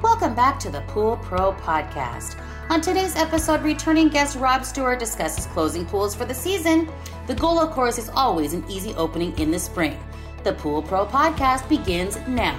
Welcome back to the Pool Pro Podcast. On today's episode, returning guest Rob Stewart discusses closing pools for the season. The goal, of course, is always an easy opening in the spring. The Pool Pro Podcast begins now.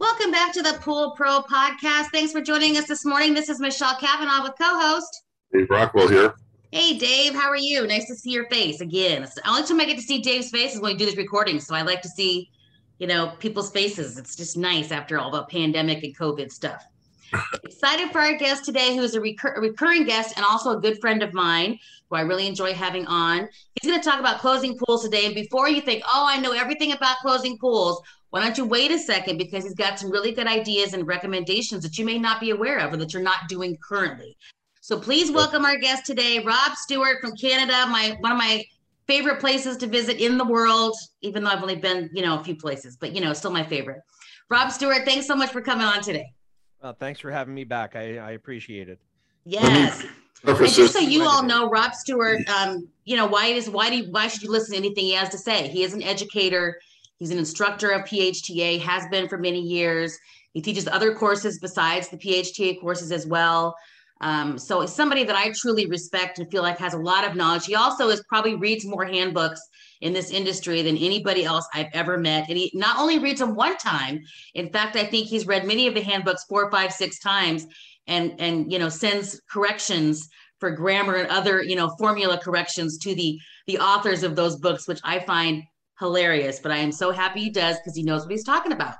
Welcome back to the Pool Pro Podcast. Thanks for joining us this morning. This is Michelle Kavanaugh with co-host Dave Rockwell here. Hey Dave, how are you? Nice to see your face again. It's the only time I get to see Dave's face is when we do this recording. So I like to see, you know, people's faces. It's just nice after all the pandemic and COVID stuff. Excited for our guest today, who is a, recur- a recurring guest and also a good friend of mine, who I really enjoy having on. He's going to talk about closing pools today. And before you think, oh, I know everything about closing pools, why don't you wait a second because he's got some really good ideas and recommendations that you may not be aware of or that you're not doing currently. So please welcome our guest today, Rob Stewart from Canada, my one of my favorite places to visit in the world, even though I've only been, you know, a few places, but you know, still my favorite. Rob Stewart, thanks so much for coming on today. Well, thanks for having me back. I, I appreciate it. Yes. And just so you all know, Rob Stewart, um, you know, why is why do you, why should you listen to anything he has to say? He is an educator. He's an instructor of PHTA, has been for many years. He teaches other courses besides the PHTA courses as well. Um, so somebody that I truly respect and feel like has a lot of knowledge. He also is probably reads more handbooks in this industry than anybody else I've ever met. And he not only reads them one time, in fact, I think he's read many of the handbooks four, five, six times and and you know sends corrections for grammar and other you know formula corrections to the the authors of those books, which I find hilarious. But I am so happy he does because he knows what he's talking about.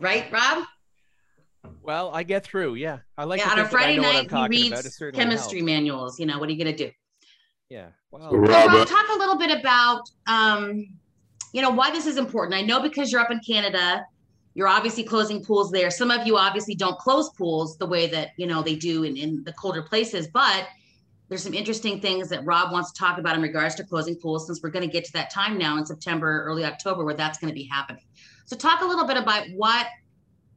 Right, Rob? Well, I get through. Yeah, I like. Yeah, on a Friday night, he reads chemistry helps. manuals. You know, what are you going to do? Yeah. Well, so Rob, talk a little bit about, um, you know, why this is important. I know because you're up in Canada, you're obviously closing pools there. Some of you obviously don't close pools the way that you know they do in, in the colder places, but there's some interesting things that Rob wants to talk about in regards to closing pools since we're going to get to that time now in September, early October, where that's going to be happening. So talk a little bit about what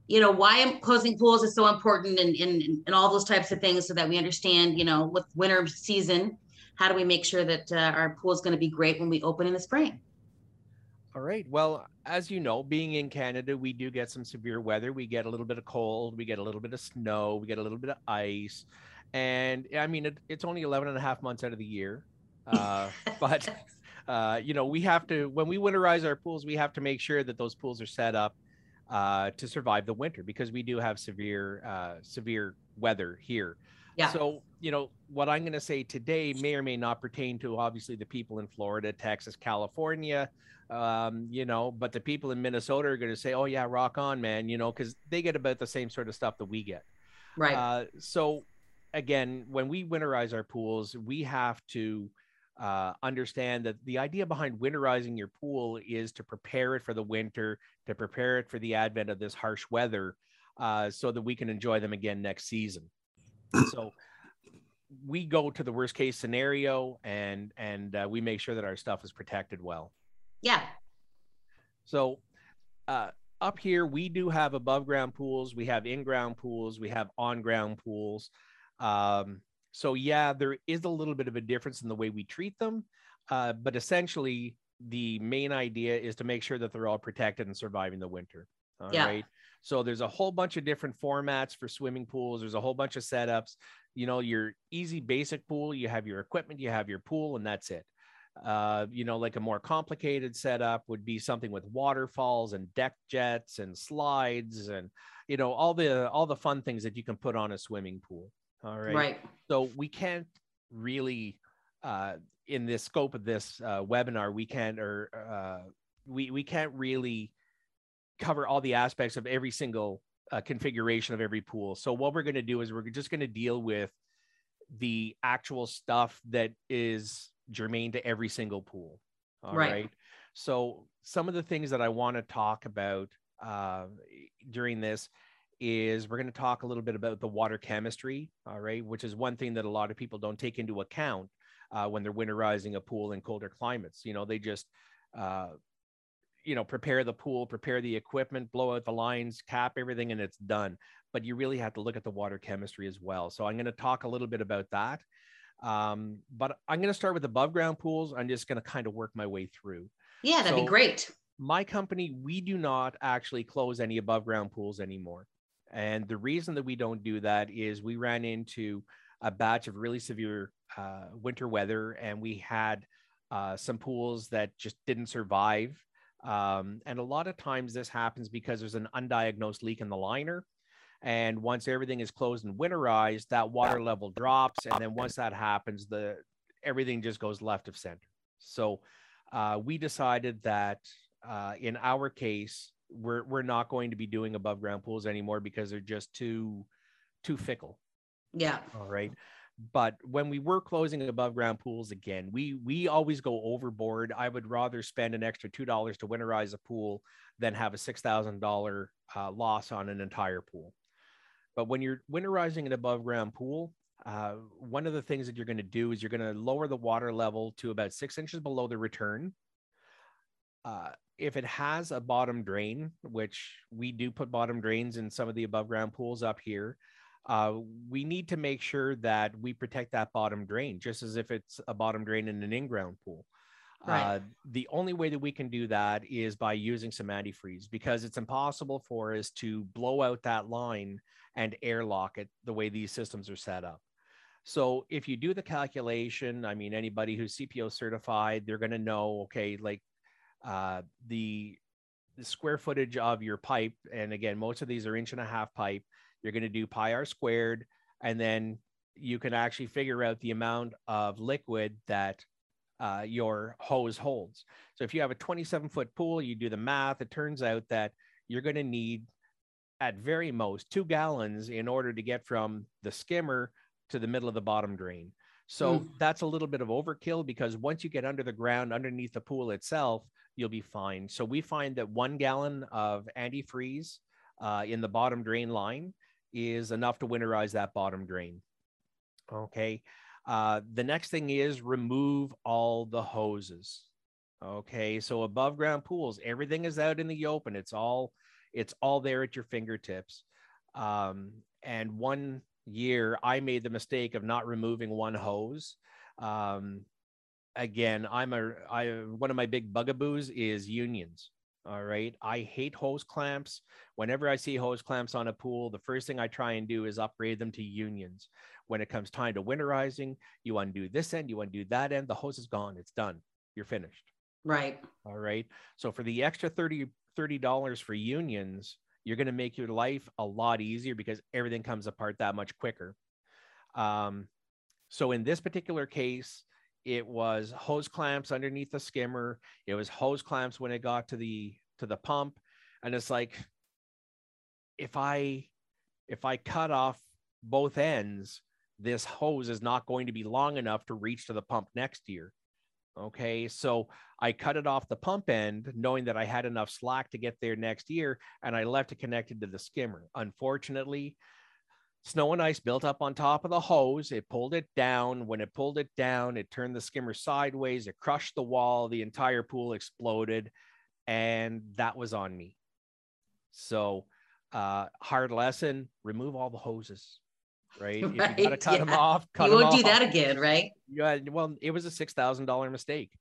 you know why closing pools is so important and, and and all those types of things so that we understand you know with winter season how do we make sure that uh, our pool is going to be great when we open in the spring? All right. Well as you know being in canada we do get some severe weather. We get a little bit of cold we get a little bit of snow we get a little bit of ice. And i mean it, it's only 11 and a half months out of the year uh, but uh, you know we have to when we winterize our pools we have to make sure that those pools are set up uh, to survive the winter because we do have severe uh, severe weather here. Yeah. So you know what I'm going to say today may or may not pertain to obviously the people in Florida, Texas, California. Um, you know, but the people in Minnesota are going to say, "Oh yeah, rock on, man," you know, because they get about the same sort of stuff that we get. Right. Uh, so again, when we winterize our pools, we have to uh, understand that the idea behind winterizing your pool is to prepare it for the winter, to prepare it for the advent of this harsh weather, uh, so that we can enjoy them again next season. So we go to the worst case scenario, and and uh, we make sure that our stuff is protected well. Yeah. So uh, up here, we do have above ground pools, we have in ground pools, we have on ground pools. Um, so yeah, there is a little bit of a difference in the way we treat them, uh, but essentially the main idea is to make sure that they're all protected and surviving the winter. All yeah. right. So there's a whole bunch of different formats for swimming pools. There's a whole bunch of setups. You know, your easy basic pool, you have your equipment, you have your pool, and that's it. Uh, you know, like a more complicated setup would be something with waterfalls and deck jets and slides and you know all the all the fun things that you can put on a swimming pool. All right. Right. So we can't really, uh, in the scope of this uh, webinar, we can't or uh, we we can't really cover all the aspects of every single uh, configuration of every pool. So what we're going to do is we're just going to deal with the actual stuff that is germane to every single pool. All right. right? So some of the things that I want to talk about uh, during this is we're going to talk a little bit about the water chemistry, all right, which is one thing that a lot of people don't take into account uh, when they're winterizing a pool in colder climates. You know, they just, uh, you know, prepare the pool, prepare the equipment, blow out the lines, cap everything, and it's done. But you really have to look at the water chemistry as well. So I'm going to talk a little bit about that. Um, but I'm going to start with above ground pools. I'm just going to kind of work my way through. Yeah, that'd so be great. My company, we do not actually close any above ground pools anymore. And the reason that we don't do that is we ran into a batch of really severe uh, winter weather and we had uh, some pools that just didn't survive. Um, and a lot of times this happens because there's an undiagnosed leak in the liner. And once everything is closed and winterized, that water level drops. And then once that happens, the everything just goes left of center. So uh, we decided that uh, in our case, we're we're not going to be doing above ground pools anymore because they're just too too fickle. Yeah. All right. But when we were closing above ground pools again, we we always go overboard. I would rather spend an extra two dollars to winterize a pool than have a six thousand uh, dollar loss on an entire pool. But when you're winterizing an above ground pool, uh, one of the things that you're going to do is you're going to lower the water level to about six inches below the return. Uh, if it has a bottom drain, which we do put bottom drains in some of the above ground pools up here, uh, we need to make sure that we protect that bottom drain, just as if it's a bottom drain in an in-ground pool. Right. Uh, the only way that we can do that is by using some antifreeze because it's impossible for us to blow out that line and airlock it the way these systems are set up. So if you do the calculation, I mean, anybody who's CPO certified, they're going to know, okay, like uh, the, the square footage of your pipe. And again, most of these are inch and a half pipe. You're going to do pi r squared, and then you can actually figure out the amount of liquid that uh, your hose holds. So if you have a 27 foot pool, you do the math, it turns out that you're going to need at very most two gallons in order to get from the skimmer to the middle of the bottom drain. So mm. that's a little bit of overkill because once you get under the ground underneath the pool itself, you'll be fine. So we find that one gallon of antifreeze uh, in the bottom drain line is enough to winterize that bottom drain. Okay. Uh, the next thing is remove all the hoses. Okay. So above ground pools, everything is out in the open. It's all, it's all there at your fingertips. Um, and one year I made the mistake of not removing one hose. Um, again, I'm a I one of my big bugaboos is unions. All right. I hate hose clamps. Whenever I see hose clamps on a pool, the first thing I try and do is upgrade them to unions. When it comes time to winterizing, you undo this end, you undo that end, the hose is gone. It's done. You're finished. Right. All right. So for the extra 30 $30 for unions, you're going to make your life a lot easier because everything comes apart that much quicker. Um, so in this particular case, it was hose clamps underneath the skimmer. It was hose clamps when it got to the to the pump, and it's like if I if I cut off both ends, this hose is not going to be long enough to reach to the pump next year. Okay, so I cut it off the pump end, knowing that I had enough slack to get there next year, and I left it connected to the skimmer. Unfortunately, snow and ice built up on top of the hose. It pulled it down. When it pulled it down, it turned the skimmer sideways. It crushed the wall. The entire pool exploded, and that was on me. So, uh, hard lesson: remove all the hoses right? right. If you gotta cut yeah. them off, cut you won't off. do that again, right? Yeah. Well, it was a six thousand dollar mistake.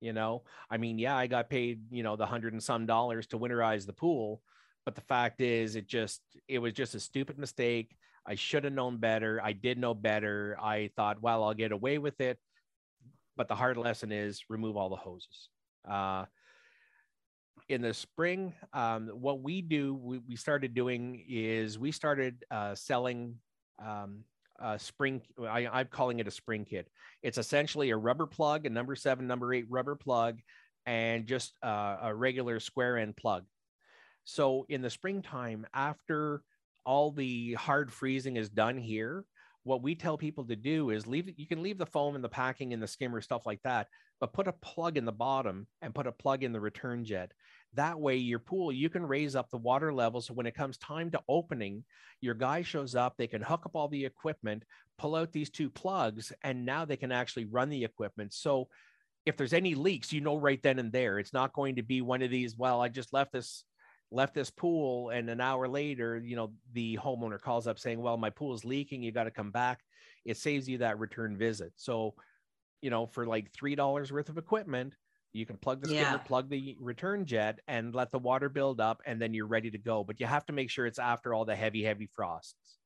You know, I mean, yeah, I got paid, you know, the hundred and some dollars to winterize the pool, but the fact is, it just it was just a stupid mistake. I should have known better. I did know better. I thought, well, I'll get away with it. But the hard lesson is remove all the hoses. Uh, in the spring, um, what we do, we, we started doing is we started uh, selling um, a spring. I, I'm calling it a spring kit. It's essentially a rubber plug, a number seven, number eight rubber plug, and just uh, a regular square end plug. So in the springtime, after all the hard freezing is done here, what we tell people to do is leave you can leave the foam and the packing and the skimmer stuff like that but put a plug in the bottom and put a plug in the return jet that way your pool you can raise up the water level so when it comes time to opening your guy shows up they can hook up all the equipment pull out these two plugs and now they can actually run the equipment. So if there's any leaks you know right then and there. It's not going to be one of these well i just left this left this pool and an hour later you know the homeowner calls up saying well my pool is leaking you got to come back. It saves you that return visit. So you know for like three dollars worth of equipment you can plug the skimmer yeah. plug the return jet and let the water build up and then you're ready to go but you have to make sure it's after all the heavy heavy frosts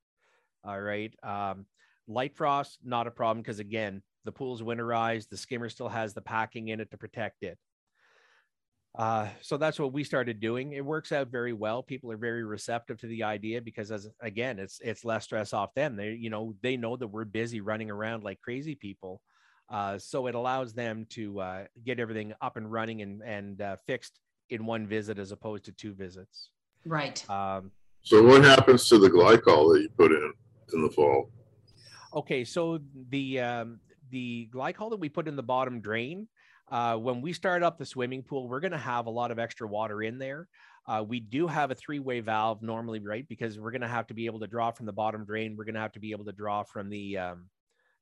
all right um, light frost not a problem because again the pool's winterized the skimmer still has the packing in it to protect it uh, so that's what we started doing. It works out very well. People are very receptive to the idea because, as again, it's it's less stress off them. They you know they know that we're busy running around like crazy people, uh, so it allows them to uh, get everything up and running and and uh, fixed in one visit as opposed to two visits. Right. Um, so what happens to the glycol that you put in in the fall? Okay, so the um, the glycol that we put in the bottom drain uh, when we start up the swimming pool, we're going to have a lot of extra water in there. Uh, we do have a three-way valve normally, right? Because we're going to have to be able to draw from the bottom drain. We're going to have to be able to draw from the um,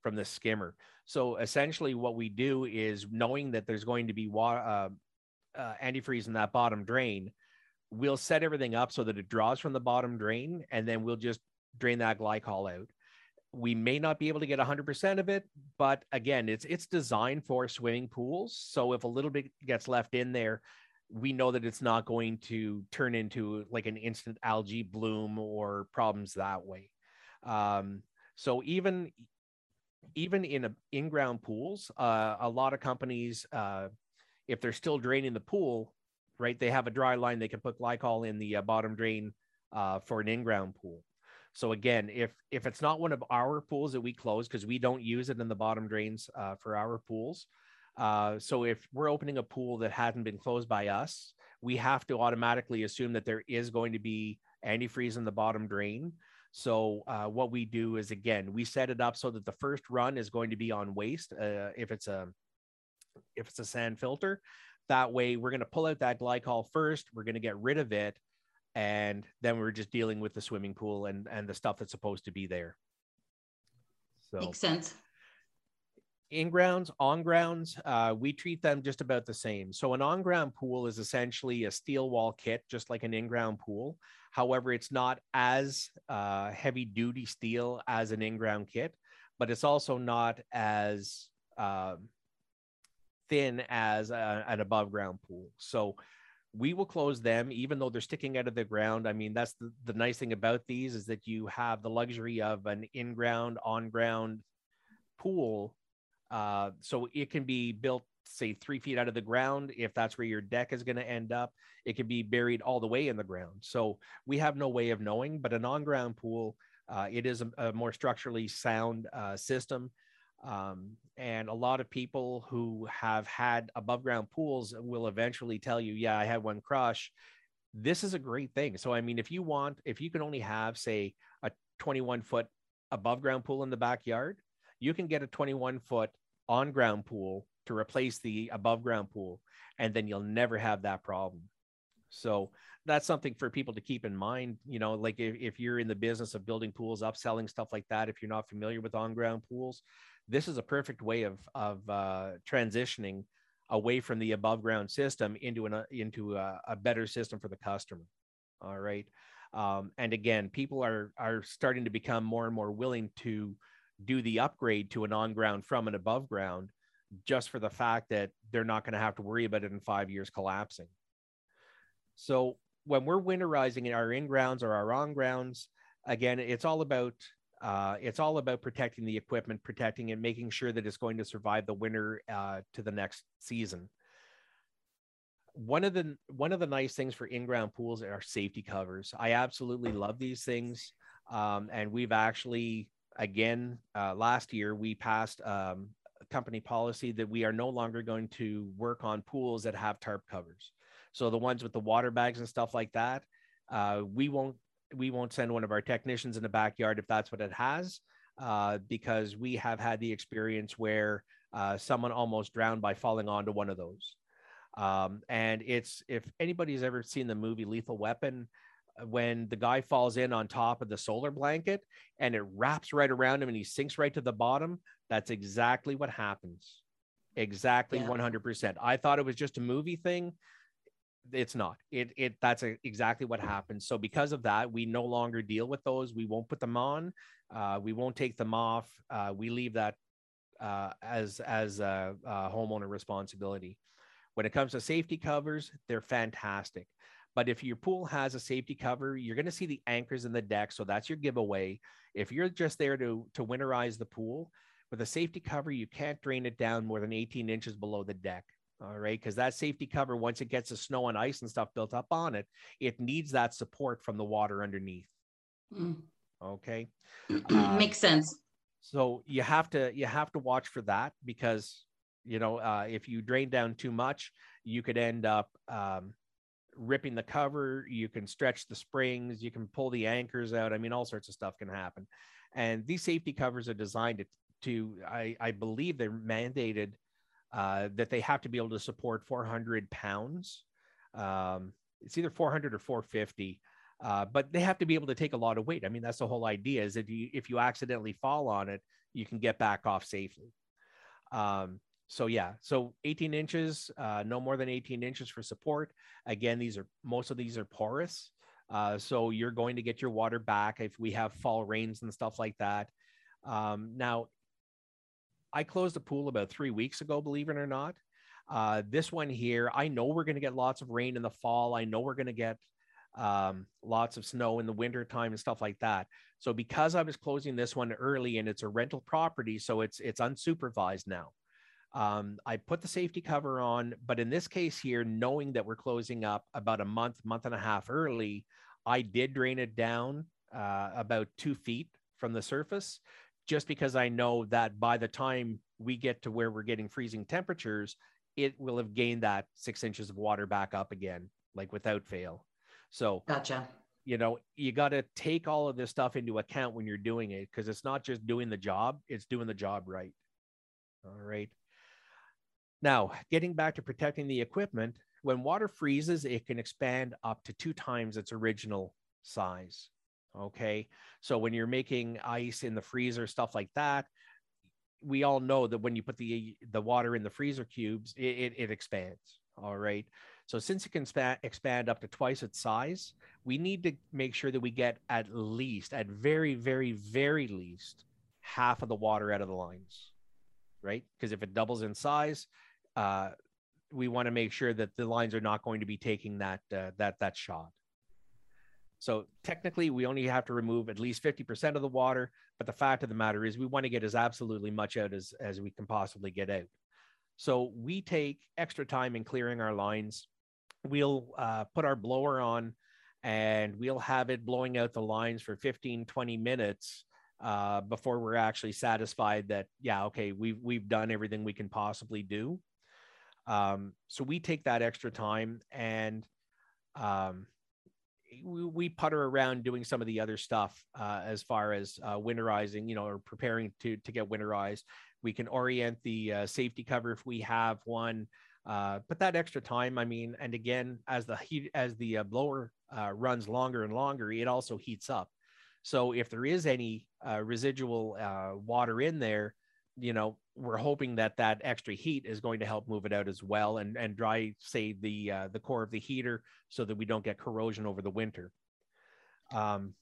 from the skimmer. So essentially, what we do is knowing that there's going to be water uh, uh, antifreeze in that bottom drain, we'll set everything up so that it draws from the bottom drain, and then we'll just drain that glycol out. We may not be able to get 100% of it but again it's it's designed for swimming pools. So if a little bit gets left in there we know that it's not going to turn into like an instant algae bloom or problems that way. Um, so even even in a, in-ground pools uh, a lot of companies uh, if they're still draining the pool right they have a dry line they can put glycol in the uh, bottom drain uh, for an in-ground pool so again, if if it's not one of our pools that we close because we don't use it in the bottom drains uh, for our pools, uh, so if we're opening a pool that hasn't been closed by us, we have to automatically assume that there is going to be antifreeze in the bottom drain. So uh, what we do is again, we set it up so that the first run is going to be on waste. Uh, if it's a if it's a sand filter, that way we're going to pull out that glycol first. We're going to get rid of it and then we're just dealing with the swimming pool and and the stuff that's supposed to be there so makes sense in grounds on grounds uh, we treat them just about the same. So an on ground pool is essentially a steel wall kit just like an in ground pool. However it's not as uh, heavy duty steel as an in ground kit but it's also not as uh, thin as a, an above ground pool. So we will close them even though they're sticking out of the ground. I mean that's the, the nice thing about these is that you have the luxury of an in-ground on-ground pool uh, so it can be built say three feet out of the ground if that's where your deck is going to end up it can be buried all the way in the ground so we have no way of knowing but an on-ground pool uh, it is a, a, more structurally sound uh, system um, and a lot of people who have had above ground pools will eventually tell you, yeah, I had one crush. This is a great thing. So, I mean, if you want, if you can only have, say, a 21 foot above ground pool in the backyard, you can get a 21 foot on ground pool to replace the above ground pool. And then you'll never have that problem. So, that's something for people to keep in mind. You know, like if, if you're in the business of building pools, upselling stuff like that, if you're not familiar with on ground pools, this is a perfect way of of uh, transitioning away from the above ground system into an uh, into a, a, better system for the customer. All right, um, and again, people are are starting to become more and more willing to do the upgrade to an on ground from an above ground, just for the fact that they're not going to have to worry about it in five years collapsing. So when we're winterizing our in grounds or our on grounds, again, it's all about uh, it's all about protecting the equipment, protecting it, making sure that it's going to survive the winter uh, to the next season. One of the one of the nice things for in-ground pools are safety covers. I absolutely love these things, um, and we've actually again uh, last year we passed um, a company policy that we are no longer going to work on pools that have tarp covers. So the ones with the water bags and stuff like that, uh, we won't we won't send one of our technicians in the backyard if that's what it has, uh, because we have had the experience where uh, someone almost drowned by falling onto one of those. Um, and it's if anybody's ever seen the movie Lethal Weapon, when the guy falls in on top of the solar blanket and it wraps right around him and he sinks right to the bottom, that's exactly what happens. Exactly yeah. 100%. I thought it was just a movie thing. It's not. It it that's a, exactly what happens. So because of that we no longer deal with those. We won't put them on. Uh, we won't take them off. Uh, we leave that uh, as as a, a homeowner responsibility. When it comes to safety covers they're fantastic but if your pool has a safety cover you're going to see the anchors in the deck so that's your giveaway. If you're just there to to winterize the pool with a safety cover you can't drain it down more than 18 inches below the deck all right? Because that safety cover once it gets the snow and ice and stuff built up on it it needs that support from the water underneath. Mm. okay? Uh, makes sense. so you have to you have to watch for that because you know uh, if you drain down too much you could end up um, ripping the cover you can stretch the springs you can pull the anchors out i mean all sorts of stuff can happen and these safety covers are designed to, to I, I believe they're mandated uh, that they have to be able to support 400 pounds. Um, it's either 400 or 450, uh, but they have to be able to take a lot of weight. I mean, that's the whole idea is if you if you accidentally fall on it, you can get back off safely. Um, so yeah, so 18 inches, uh, no more than 18 inches for support. Again, these are most of these are porous, uh, so you're going to get your water back if we have fall rains and stuff like that. Um, now, I closed the pool about three weeks ago, believe it or not. Uh, this one here, I know we're going to get lots of rain in the fall. I know we're going to get um, lots of snow in the winter time and stuff like that. So because I was closing this one early and it's a rental property, so it's it's unsupervised now. Um, I put the safety cover on, but in this case here, knowing that we're closing up about a month, month and a half early, I did drain it down uh, about two feet from the surface just because I know that by the time we get to where we're getting freezing temperatures, it will have gained that six inches of water back up again, like without fail. So, gotcha. You know, you got to take all of this stuff into account when you're doing it because it's not just doing the job, it's doing the job right. All right. Now, getting back to protecting the equipment, when water freezes, it can expand up to two times its original size. Okay. So when you're making ice in the freezer, stuff like that, we all know that when you put the the water in the freezer cubes, it, it, it expands. All right. So since it can expand up to twice its size, we need to make sure that we get at least, at very, very, very least, half of the water out of the lines, right? Because if it doubles in size, uh, we want to make sure that the lines are not going to be taking that uh, that that shot. So technically, we only have to remove at least 50% of the water. But the fact of the matter is, we want to get as absolutely much out as, as we can possibly get out. So we take extra time in clearing our lines. We'll uh, put our blower on and we'll have it blowing out the lines for 15, 20 minutes uh, before we're actually satisfied that, yeah, okay, we've, we've done everything we can possibly do. Um, so we take that extra time and um, we, we putter around doing some of the other stuff uh, as far as uh, winterizing, you know, or preparing to to get winterized. We can orient the uh, safety cover if we have one. Uh, but that extra time, I mean, and again, as the heat as the uh, blower uh, runs longer and longer, it also heats up. So if there is any residual water in there, you know, we're hoping that that extra heat is going to help move it out as well and and dry say the uh, the core of the heater so that we don't get corrosion over the winter. Um,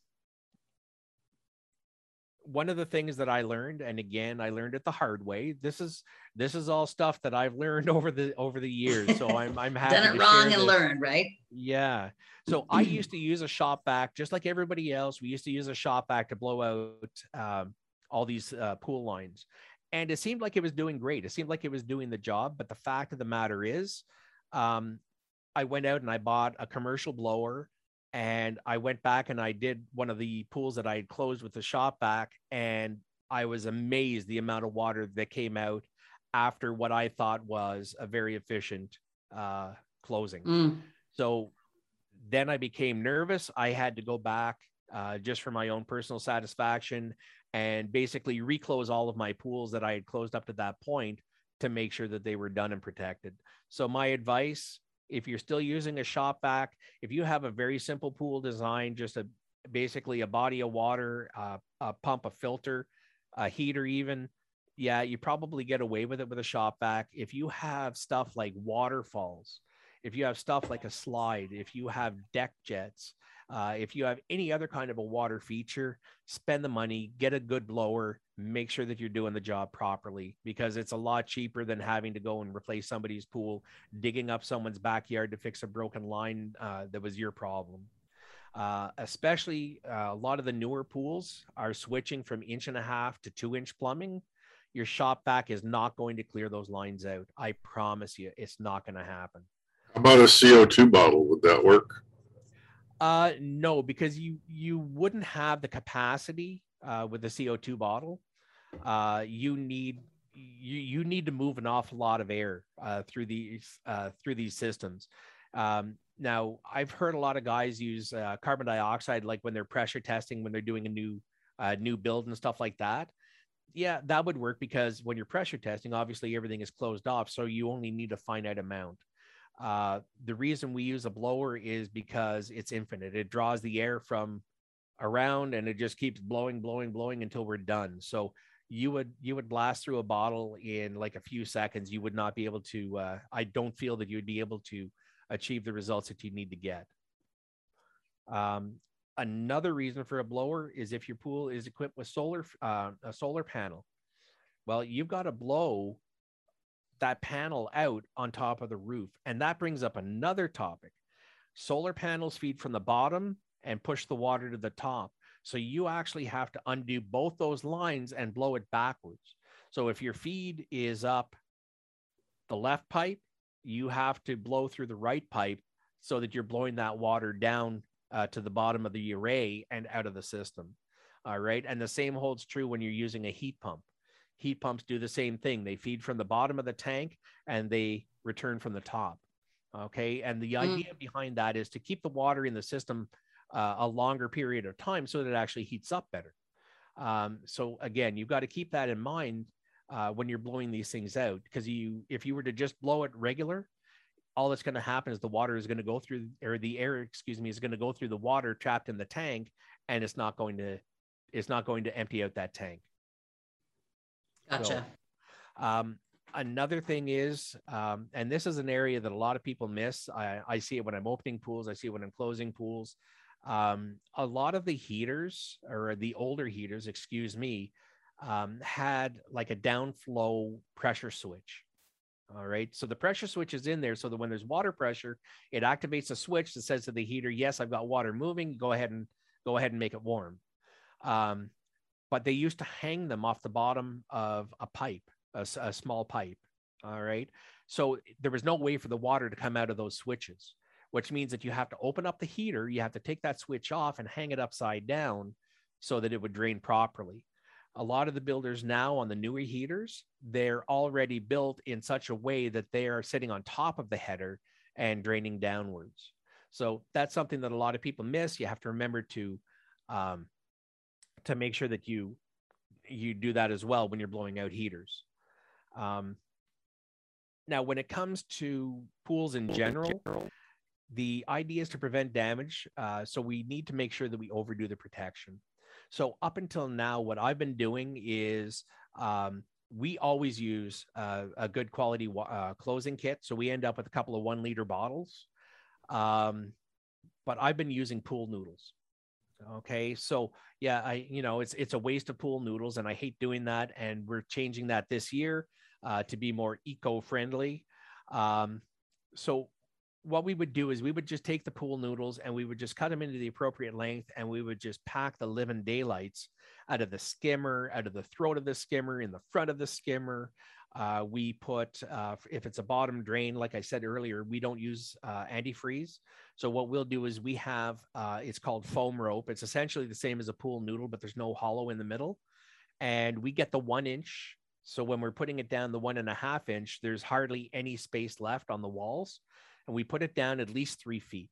one of the things that i learned and again i learned it the hard way this is this is all stuff that i've learned over the over the years so i'm i'm happy done it wrong and learned right? Yeah. So i used to use a shop vac just like everybody else we used to use a shop vac to blow out um, all these uh, pool lines and it seemed like it was doing great. It seemed like it was doing the job. But the fact of the matter is, um, I went out and I bought a commercial blower and I went back and I did one of the pools that I had closed with the shop vac, And I was amazed the amount of water that came out after what I thought was a very efficient uh, closing. Mm. So then I became nervous. I had to go back uh, just for my own personal satisfaction and basically reclose all of my pools that I had closed up to that point to make sure that they were done and protected. So my advice, if you're still using a shop vac, if you have a very simple pool design, just a basically a body of water, uh, a pump, a filter, a heater, even, yeah, you probably get away with it with a shop vac. If you have stuff like waterfalls, if you have stuff like a slide, if you have deck jets, uh, if you have any other kind of a water feature, spend the money, get a good blower, make sure that you're doing the job properly because it's a lot cheaper than having to go and replace somebody's pool, digging up someone's backyard to fix a broken line uh, that was your problem. Uh, especially uh, a lot of the newer pools are switching from inch and a half to two inch plumbing. Your shop vac is not going to clear those lines out. I promise you, it's not going to happen. How about a CO2 bottle? Would that work? Uh, no, because you you wouldn't have the capacity uh, with the CO2 bottle. Uh, you need you you need to move an awful lot of air uh, through these uh, through these systems. Um, now, I've heard a lot of guys use uh, carbon dioxide, like when they're pressure testing, when they're doing a new uh, new build and stuff like that. Yeah, that would work because when you're pressure testing, obviously everything is closed off, so you only need a finite amount. Uh, the reason we use a blower is because it's infinite. It draws the air from around and it just keeps blowing, blowing, blowing until we're done. So you would you would blast through a bottle in like a few seconds. You would not be able to. Uh, I don't feel that you would be able to achieve the results that you need to get. Um, another reason for a blower is if your pool is equipped with solar uh, a solar panel. Well, you've got to blow that panel out on top of the roof. And that brings up another topic. Solar panels feed from the bottom and push the water to the top. So you actually have to undo both those lines and blow it backwards. So if your feed is up the left pipe, you have to blow through the right pipe so that you're blowing that water down uh, to the bottom of the array and out of the system. All right. And the same holds true when you're using a heat pump heat pumps do the same thing. They feed from the bottom of the tank and they return from the top. Okay. And the mm. idea behind that is to keep the water in the system uh, a longer period of time so that it actually heats up better. Um, so again, you've got to keep that in mind uh, when you're blowing these things out because you, if you were to just blow it regular, all that's going to happen is the water is going to go through, or the air, excuse me, is going to go through the water trapped in the tank, and it's not going to, it's not going to empty out that tank. Gotcha. So, um, another thing is, um, and this is an area that a lot of people miss. I, I, see it when I'm opening pools. I see it when I'm closing pools. Um, a lot of the heaters or the older heaters, excuse me, um, had like a downflow pressure switch. All right. So the pressure switch is in there so that when there's water pressure, it activates a switch that says to the heater, yes, I've got water moving. Go ahead and go ahead and make it warm. Um, but they used to hang them off the bottom of a pipe, a, a small pipe. All right. So there was no way for the water to come out of those switches, which means that you have to open up the heater, you have to take that switch off and hang it upside down so that it would drain properly. A lot of the builders now on the newer heaters, they're already built in such a way that they are sitting on top of the header and draining downwards. So that's something that a lot of people miss. You have to remember to um, to make sure that you you do that as well when you're blowing out heaters. Um, now, when it comes to pools in general, the idea is to prevent damage. Uh, so we need to make sure that we overdo the protection. So up until now, what I've been doing is um, we always use uh, a good quality uh, closing kit. So we end up with a couple of one liter bottles. Um, but I've been using pool noodles. Okay, so yeah, I you know it's it's a waste of pool noodles, and I hate doing that. And we're changing that this year uh, to be more eco-friendly. Um, so what we would do is we would just take the pool noodles and we would just cut them into the appropriate length, and we would just pack the living daylights out of the skimmer, out of the throat of the skimmer, in the front of the skimmer. Uh, we put, uh, if it's a bottom drain, like I said earlier, we don't use uh, antifreeze. So what we'll do is we have, uh, it's called foam rope. It's essentially the same as a pool noodle, but there's no hollow in the middle. And we get the one inch. So when we're putting it down the one and a half inch, there's hardly any space left on the walls. And we put it down at least three feet.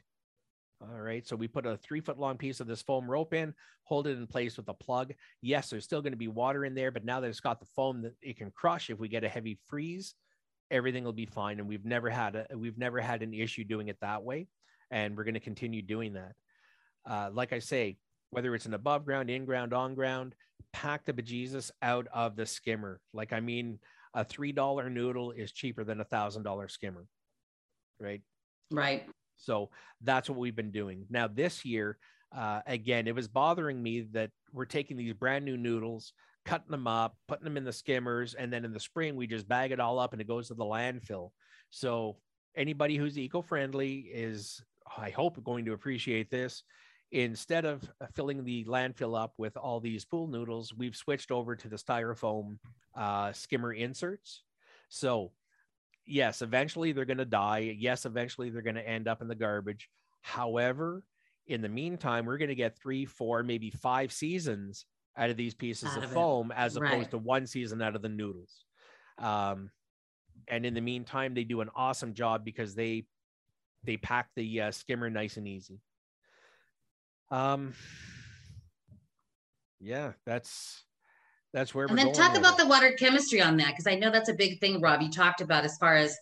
All right. So we put a three foot long piece of this foam rope in, hold it in place with a plug. Yes, there's still going to be water in there, but now that it's got the foam that it can crush if we get a heavy freeze, everything will be fine. And we've never had a we've never had an issue doing it that way. And we're going to continue doing that. Uh, like I say, whether it's an above ground, in ground, on ground, pack the bejesus out of the skimmer. Like I mean, a three dollar noodle is cheaper than a thousand dollar skimmer, right? Right. So that's what we've been doing. Now this year, uh, again, it was bothering me that we're taking these brand new noodles, cutting them up, putting them in the skimmers, and then in the spring we just bag it all up and it goes to the landfill. So anybody who's eco-friendly is, I hope, going to appreciate this. Instead of filling the landfill up with all these pool noodles, we've switched over to the styrofoam uh, skimmer inserts. So yes, eventually they're going to die. Yes, eventually they're going to end up in the garbage. However, in the meantime, we're going to get three, four, maybe five seasons out of these pieces out of, of foam as opposed right. to one season out of the noodles. Um, and in the meantime, they do an awesome job because they they pack the uh, skimmer nice and easy. Um, yeah, that's that's where. And then talk about it. the water chemistry on that because I know that's a big thing, Rob. You talked about as far as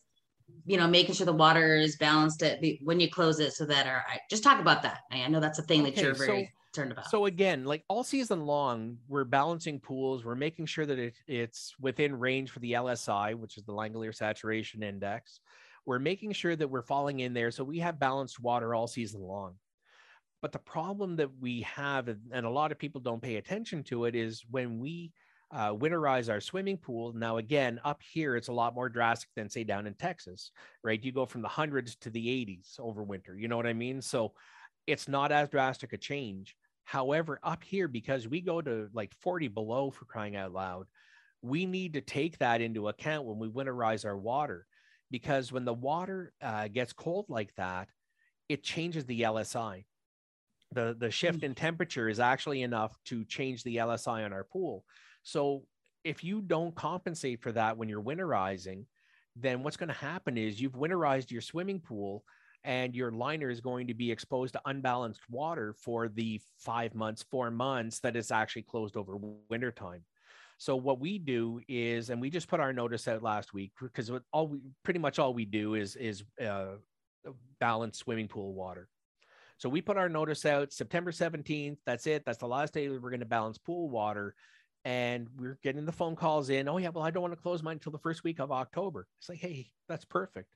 you know making sure the water is balanced at, when you close it so that our just talk about that. I know that's a thing okay, that you're very so, concerned about. So again, like all season long, we're balancing pools. We're making sure that it, it's within range for the LSI, which is the Langelier Saturation Index. We're making sure that we're falling in there so we have balanced water all season long. But the problem that we have, and a lot of people don't pay attention to it, is when we uh, winterize our swimming pool. Now, again, up here, it's a lot more drastic than, say, down in Texas, right? You go from the hundreds to the 80s over winter. You know what I mean? So it's not as drastic a change. However, up here, because we go to like 40 below for crying out loud, we need to take that into account when we winterize our water. Because when the water uh, gets cold like that, it changes the LSI the the shift in temperature is actually enough to change the LSI on our pool. So if you don't compensate for that when you're winterizing, then what's going to happen is you've winterized your swimming pool and your liner is going to be exposed to unbalanced water for the five months, four months that it's actually closed over wintertime. So what we do is, and we just put our notice out last week because all we pretty much all we do is is uh, balance swimming pool water. So we put our notice out September 17th. That's it. That's the last day we're going to balance pool water. And we're getting the phone calls in. Oh, yeah, well, I don't want to close mine until the first week of October. It's like, hey, that's perfect.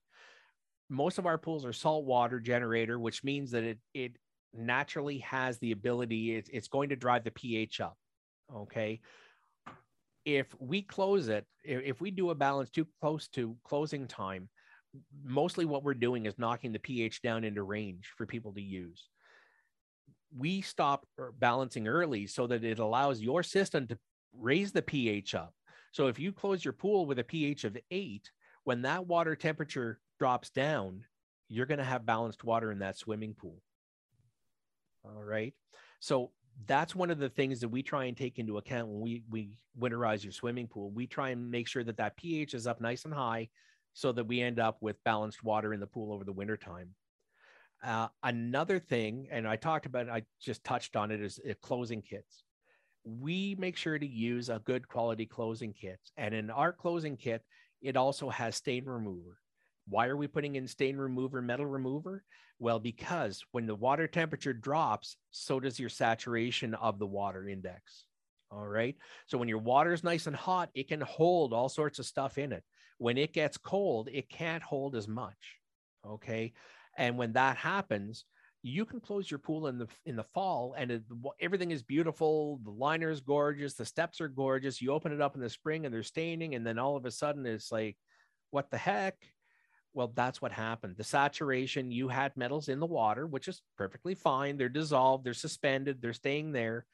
Most of our pools are saltwater generator, which means that it it naturally has the ability, it, it's going to drive the pH up. Okay. If we close it, if, if we do a balance too close to closing time, mostly what we're doing is knocking the pH down into range for people to use. We stop er, balancing early so that it allows your system to raise the pH up. So if you close your pool with a pH of eight, when that water temperature drops down, you're going to have balanced water in that swimming pool. All right. So that's one of the things that we try and take into account when we we winterize your swimming pool. We try and make sure that that pH is up nice and high so that we end up with balanced water in the pool over the wintertime. Uh, another thing, and I talked about it, I just touched on it, is uh, closing kits. We make sure to use a good quality closing kit. And in our closing kit, it also has stain remover. Why are we putting in stain remover, metal remover? Well, because when the water temperature drops, so does your saturation of the water index. All right. So when your water is nice and hot, it can hold all sorts of stuff in it. When it gets cold, it can't hold as much. Okay. And when that happens, you can close your pool in the in the fall and it, everything is beautiful the liner is gorgeous the steps are gorgeous you open it up in the spring and they're staining and then all of a sudden it's like what the heck? Well that's what happened. The saturation you had metals in the water which is perfectly fine they're dissolved they're suspended they're staying there.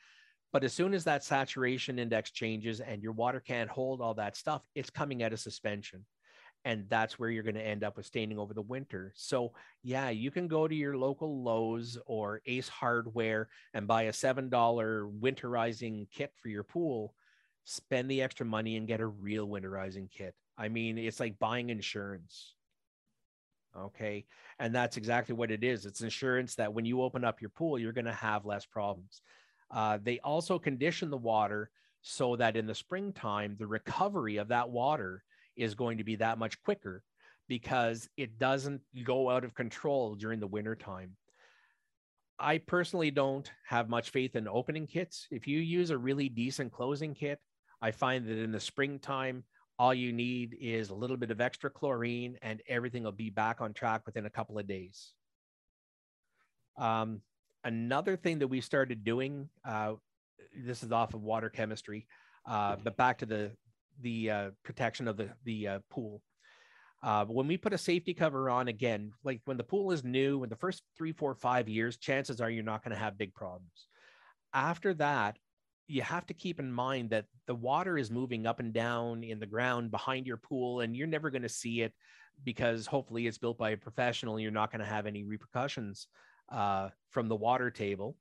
But as soon as that saturation index changes and your water can't hold all that stuff, it's coming out of suspension. And that's where you're going to end up with staining over the winter. So, yeah, you can go to your local Lowe's or Ace Hardware and buy a $7 winterizing kit for your pool. Spend the extra money and get a real winterizing kit. I mean, it's like buying insurance. Okay. And that's exactly what it is. It's insurance that when you open up your pool, you're going to have less problems. Uh, they also condition the water so that in the springtime, the recovery of that water is going to be that much quicker because it doesn't go out of control during the winter time. I personally don't have much faith in opening kits. If you use a really decent closing kit, I find that in the springtime, all you need is a little bit of extra chlorine and everything will be back on track within a couple of days. Um, another thing that we started doing, uh, this is off of water chemistry, uh, but back to the the uh, protection of the the uh, pool. Uh, when we put a safety cover on again, like when the pool is new, in the first three, four, five years, chances are you're not going to have big problems. After that, you have to keep in mind that the water is moving up and down in the ground behind your pool, and you're never going to see it because hopefully it's built by a professional. You're not going to have any repercussions uh, from the water table.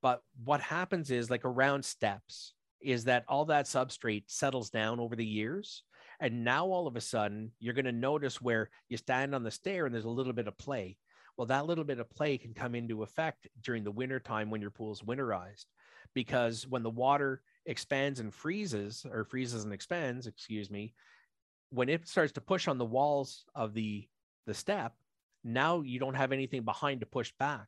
But what happens is, like around steps, is that all that substrate settles down over the years. And now all of a sudden, you're going to notice where you stand on the stair and there's a little bit of play. Well, that little bit of play can come into effect during the winter time when your pool's winterized because when the water expands and freezes or freezes and expands excuse me when it starts to push on the walls of the the step now you don't have anything behind to push back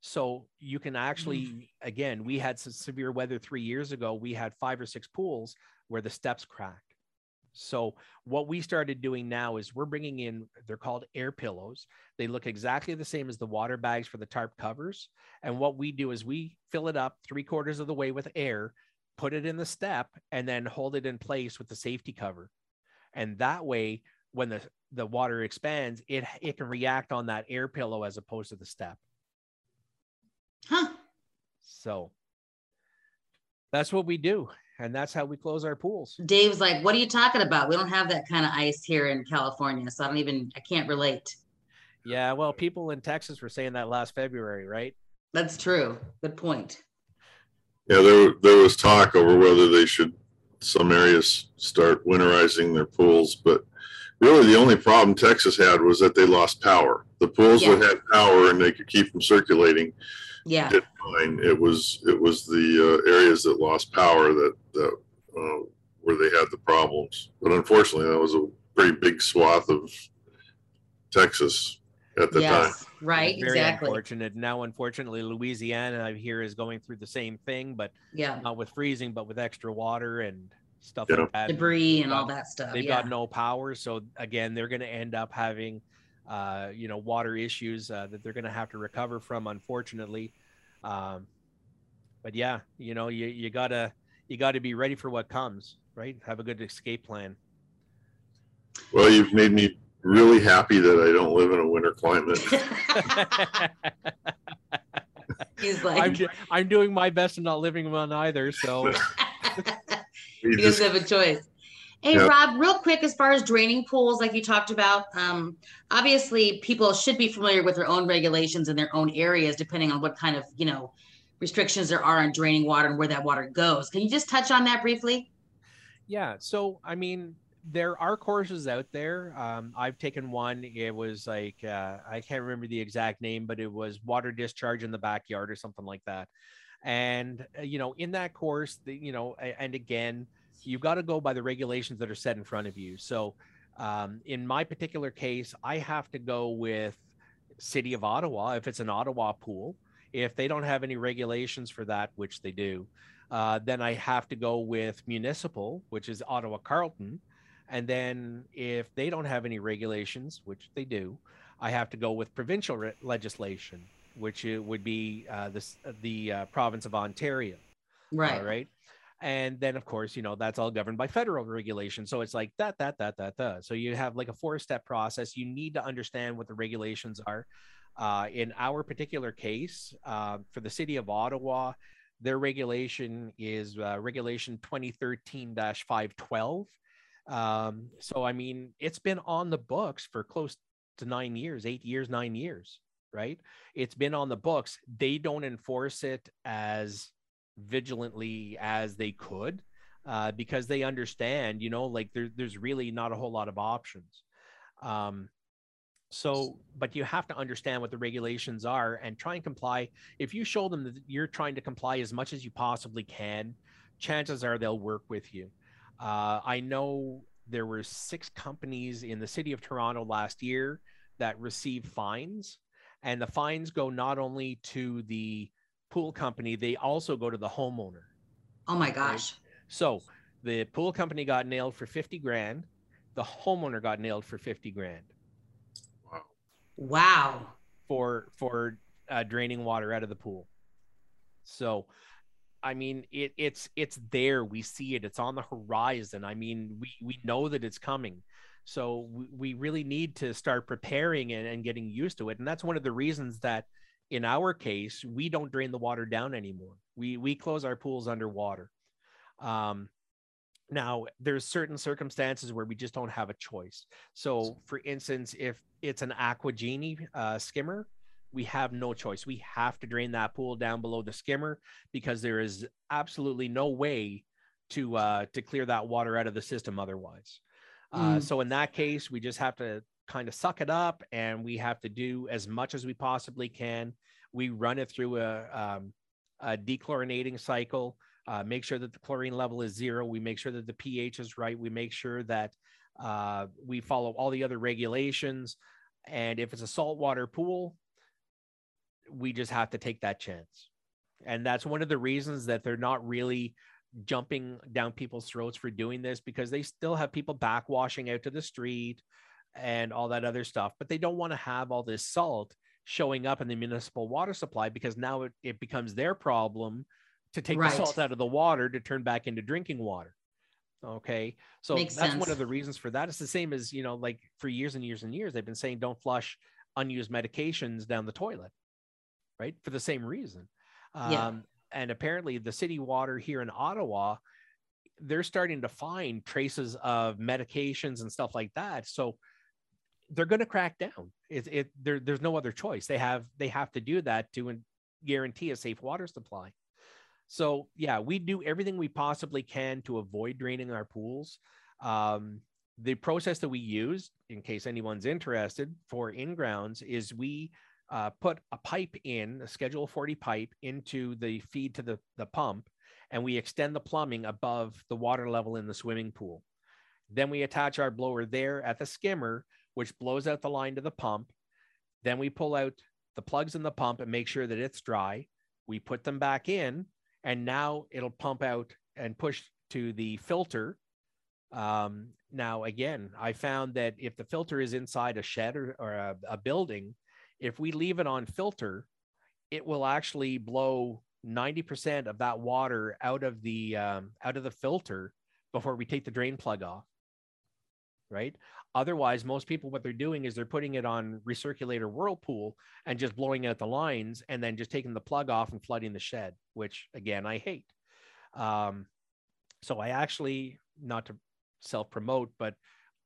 so you can actually mm. again we had some severe weather three years ago we had five or six pools where the steps cracked so what we started doing now is we're bringing in they're called air pillows. They look exactly the same as the water bags for the tarp covers. And what we do is we fill it up three quarters of the way with air, put it in the step, and then hold it in place with the safety cover. And that way, when the the water expands, it it can react on that air pillow as opposed to the step. Huh. So that's what we do and that's how we close our pools. Dave's like, "What are you talking about? We don't have that kind of ice here in California, so I don't even I can't relate." Yeah, well, people in Texas were saying that last February, right? That's true. Good point. Yeah, there there was talk over whether they should some areas start winterizing their pools, but really the only problem Texas had was that they lost power. The pools yeah. that had power and they could keep them circulating yeah did fine. It was it was the uh, areas that lost power that that uh, where they had the problems. But unfortunately, that was a pretty big swath of Texas at the yes, time. Right, Very exactly. Unfortunate. Now, unfortunately, Louisiana I hear is going through the same thing, but yeah, not with freezing, but with extra water and stuff yeah. like that. Debris and got, all that stuff. They've yeah. got no power, so again, they're going to end up having uh, you know, water issues uh, that they're going to have to recover from, unfortunately. Um, but yeah, you know, you, you gotta, you gotta be ready for what comes, right? Have a good escape plan. Well, you've made me really happy that I don't live in a winter climate. He's like, I'm, I'm doing my best in not living in one either. So he doesn't have a choice. Hey, yep. Rob, real quick, as far as draining pools, like you talked about, um, obviously people should be familiar with their own regulations in their own areas, depending on what kind of, you know, restrictions there are on draining water and where that water goes. Can you just touch on that briefly? Yeah. So, I mean, there are courses out there. Um, I've taken one. It was like, uh, I can't remember the exact name, but it was water discharge in the backyard or something like that. And, uh, you know, in that course, the, you know, and again, you've got to go by the regulations that are set in front of you. So, um, in my particular case, I have to go with City of Ottawa if it's an Ottawa pool. If they don't have any regulations for that, which they do, uh, then I have to go with municipal, which is Ottawa Carleton. And then if they don't have any regulations, which they do, I have to go with provincial re- legislation, which would be uh, the, the uh, province of Ontario. Right. All right and then of course you know that's all governed by federal regulation. So it's like that that that that that. So you have like a four step process. You need to understand what the regulations are. Uh, in our particular case uh, for the city of ottawa their regulation is uh, regulation 2013-512 um, so i mean it's been on the books for close to nine years eight years nine years right? It's been on the books. They don't enforce it as vigilantly as they could uh, because they understand, you know, like there, there's really not a whole lot of options. Um, so, but you have to understand what the regulations are and try and comply. If you show them that you're trying to comply as much as you possibly can, chances are they'll work with you. Uh, I know there were six companies in the city of Toronto last year that received fines, and the fines go not only to the pool company, they also go to the homeowner. Oh my gosh. Right? So The pool company got nailed for 50 grand. The homeowner got nailed for 50 grand. Wow. Wow. For for uh, draining water out of the pool. So, I mean, it, it's it's there. We see it. It's on the horizon. I mean, we we know that it's coming. So we, we really need to start preparing and, and getting used to it. And that's one of the reasons that in our case, we don't drain the water down anymore. We we close our pools underwater. Um, now, there's certain circumstances where we just don't have a choice. So, for instance, if it's an AquaGenie uh, skimmer, we have no choice. We have to drain that pool down below the skimmer because there is absolutely no way to uh, to clear that water out of the system otherwise. Uh, mm. so in that case, we just have to kind of suck it up, and we have to do as much as we possibly can. We run it through a, um, a dechlorinating cycle. Uh, make sure that the chlorine level is zero. We make sure that the pH is right. We make sure that uh, we follow all the other regulations. And if it's a saltwater pool, we just have to take that chance. And that's one of the reasons that they're not really jumping down people's throats for doing this because they still have people backwashing out to the street and all that other stuff. But they don't want to have all this salt showing up in the municipal water supply because now it, it becomes their problem to take right. the salt out of the water to turn back into drinking water. Okay. So Makes that's sense. one of the reasons for that. It's the same as, you know, like for years and years and years, they've been saying don't flush unused medications down the toilet right? For the same reason. Yeah. Um, and apparently, the city water here in Ottawa, they're starting to find traces of medications and stuff like that. So they're going to crack down. It, it there, there's no other choice. They have they have to do that to guarantee a safe water supply. So yeah, we do everything we possibly can to avoid draining our pools. Um, the process that we use, in case anyone's interested, for in grounds is we uh, put a pipe in, a Schedule 40 pipe, into the feed to the, the pump, and we extend the plumbing above the water level in the swimming pool. Then we attach our blower there at the skimmer, which blows out the line to the pump. Then we pull out the plugs in the pump and make sure that it's dry. We put them back in, and now it'll pump out and push to the filter. Um, now, again, I found that if the filter is inside a shed or, or a, a building, if we leave it on filter, it will actually blow 90% of that water out of the um, out of the filter before we take the drain plug off. Right. Otherwise, most people what they're doing is they're putting it on recirculator whirlpool and just blowing out the lines and then just taking the plug off and flooding the shed, which again I hate. Um, so I actually not to self promote, but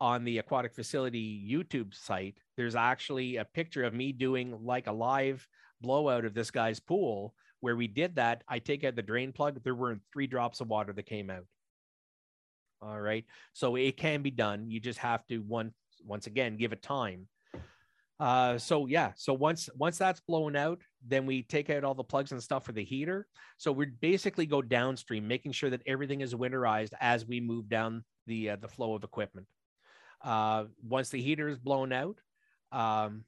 on the aquatic facility YouTube site, there's actually a picture of me doing like a live blowout of this guy's pool where we did that. I take out the drain plug, there were three drops of water that came out. All right. So it can be done. You just have to one once again give it time. Uh, so yeah, so once once that's blown out, then we take out all the plugs and stuff for the heater. So we basically go downstream, making sure that everything is winterized as we move down the uh, the flow of equipment. Uh, once the heater is blown out, um,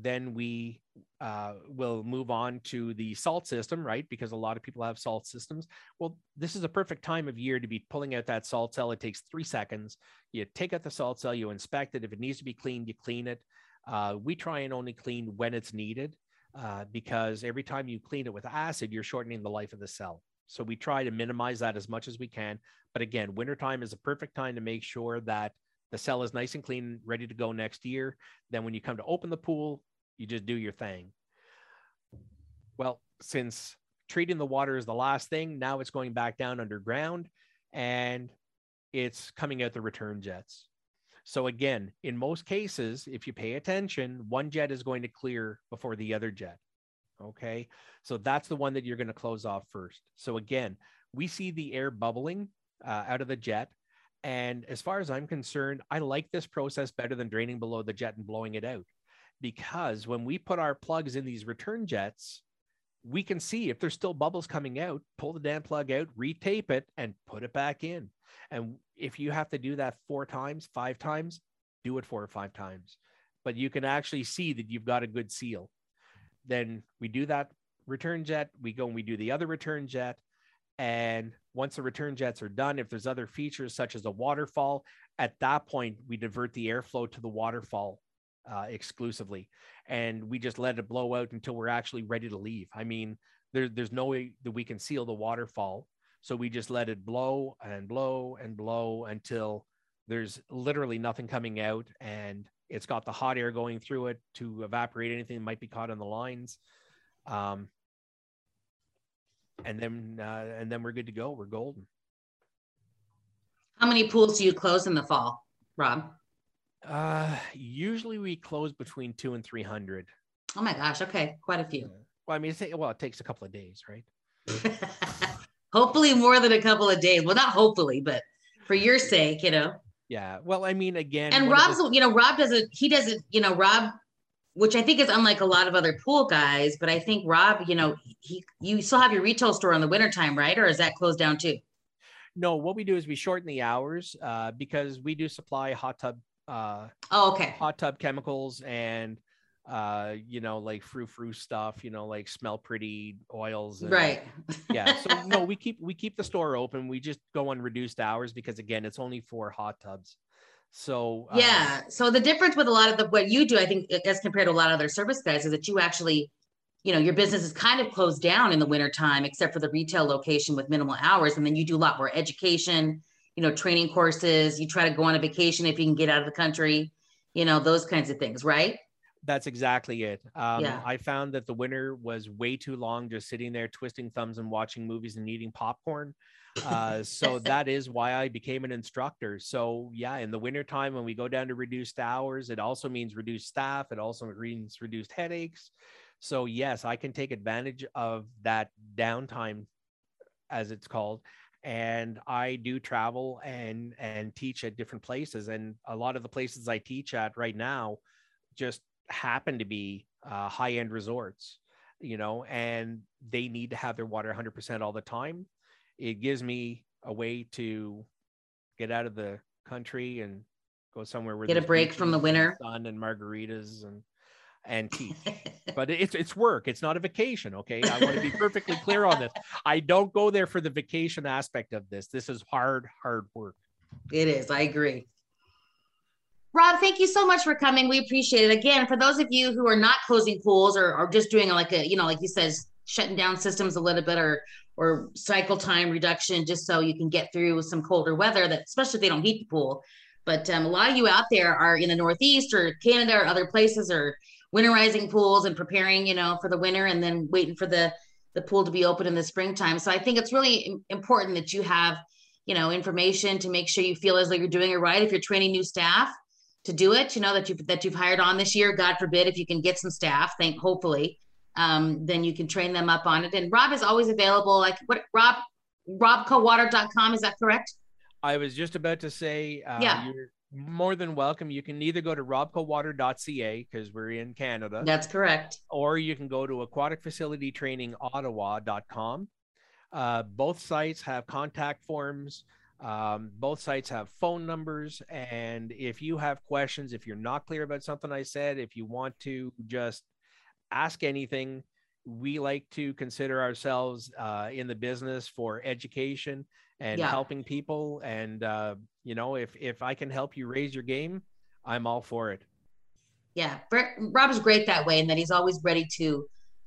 then we uh, will move on to the salt system, right? Because a lot of people have salt systems. Well, this is a perfect time of year to be pulling out that salt cell. It takes three seconds. You take out the salt cell, you inspect it. If it needs to be cleaned, you clean it. Uh, we try and only clean when it's needed uh, because every time you clean it with acid, you're shortening the life of the cell. So we try to minimize that as much as we can. But again, wintertime is a perfect time to make sure that the cell is nice and clean, ready to go next year. Then when you come to open the pool, you just do your thing. Well, since treating the water is the last thing, now it's going back down underground and it's coming out the return jets. So again, in most cases, if you pay attention, one jet is going to clear before the other jet. Okay. So that's the one that you're going to close off first. So again, we see the air bubbling uh, out of the jet. And as far as I'm concerned, I like this process better than draining below the jet and blowing it out. Because when we put our plugs in these return jets, we can see if there's still bubbles coming out, pull the damn plug out, retape it, and put it back in. And if you have to do that four times, five times, do it four or five times. But you can actually see that you've got a good seal. Then we do that return jet, we go and we do the other return jet, and once the return jets are done, if there's other features such as a waterfall, at that point we divert the airflow to the waterfall uh, exclusively, and we just let it blow out until we're actually ready to leave. I mean, there, there's no way that we can seal the waterfall, so we just let it blow and blow and blow until there's literally nothing coming out, and it's got the hot air going through it to evaporate anything that might be caught on the lines. Um, and then uh, and then we're good to go. We're golden. How many pools do you close in the fall, Rob? Uh, usually we close between two and three hundred. Oh my gosh! Okay, quite a few. Well, I mean, it's, well, it takes a couple of days, right? hopefully, more than a couple of days. Well, not hopefully, but for your sake, you know. Yeah. Well, I mean, again, and Rob's, the- you know, Rob doesn't. He doesn't. You know, Rob which I think is unlike a lot of other pool guys. But I think Rob, you know, he you still have your retail store in the wintertime, right? Or is that closed down too? No, what we do is we shorten the hours uh, because we do supply hot tub. Uh, oh, okay. Hot tub chemicals and uh you know like frou frou stuff you know like smell pretty oils and, right yeah so no we keep we keep the store open we just go on reduced hours because again it's only for hot tubs so um, yeah, so the difference with a lot of the what you do, I think, as compared to a lot of other service guys, is that you actually, you know, your business is kind of closed down in the wintertime, except for the retail location with minimal hours, and then you do a lot more education, you know, training courses. You try to go on a vacation if you can get out of the country, you know, those kinds of things, right? That's exactly it. Um, yeah. I found that the winter was way too long just sitting there twisting thumbs and watching movies and eating popcorn. Uh, so that is why I became an instructor. So yeah, in the wintertime when we go down to reduced hours, it also means reduced staff. It also means reduced headaches. So yes, I can take advantage of that downtime, as it's called. And I do travel and and teach at different places. And a lot of the places I teach at right now just happen to be uh, high end resorts, you know, and they need to have their water 100% all the time. It gives me a way to get out of the country and go somewhere where get a break from the winter. sun and margaritas and and teach but it's it's work. It's not a vacation okay? I want to be perfectly clear on this. I don't go there for the vacation aspect of this. This is hard hard work. It is. I agree rob thank you so much for coming. We appreciate it. Again for those of you who are not closing pools or, or just doing like a you know like you said shutting down systems a little bit or or cycle time reduction just so you can get through some colder weather that especially if they don't heat the pool. But um, a lot of you out there are in the northeast or canada or other places or winterizing pools and preparing you know for the winter and then waiting for the the pool to be open in the springtime. So i think it's really important that you have you know information to make sure you feel as though you're doing it right. If you're training new staff to do it you know that you've that you've hired on this year god forbid if you can get some staff thank hopefully um, then you can train them up on it. And Rob is always available. Like what Rob, robcowater.com. Is that correct? I was just about to say, uh, yeah. you're more than welcome. You can either go to robcowater.ca because we're in Canada. That's correct. Or you can go to aquatic facility training ottawa.com. Uh, both sites have contact forms. Um, both sites have phone numbers. And if you have questions, if you're not clear about something I said, if you want to just ask anything. We like to consider ourselves uh, in the business for education and yeah. helping people. And uh, you know, if if I can help you raise your game, I'm all for it. Yeah, Rob is great that way, and that he's always ready to,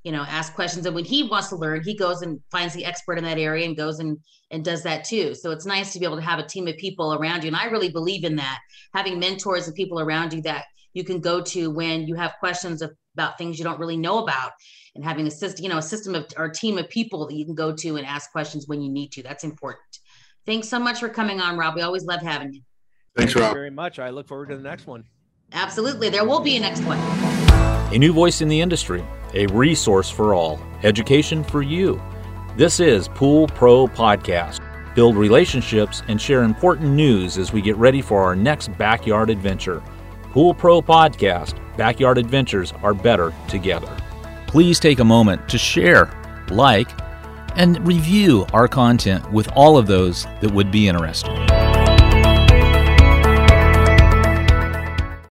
you know, ask questions. And when he wants to learn, he goes and finds the expert in that area and goes and and does that too. So it's nice to be able to have a team of people around you. And I really believe in that, having mentors and people around you that you can go to when you have questions about things you don't really know about and having a system, you know, a system of or team of people that you can go to and ask questions when you need to. That's important. Thanks so much for coming on, Rob. We always love having you. Thanks, Rob. very much. I look forward to the next one. Absolutely. There will be a next one. A new voice in the industry, a resource for all, education for you. This is Pool Pro Podcast. Build relationships and share important news as we get ready for our next backyard adventure. Pool Pro Podcast Backyard Adventures are better together. Please take a moment to share, like, and review our content with all of those that would be interested.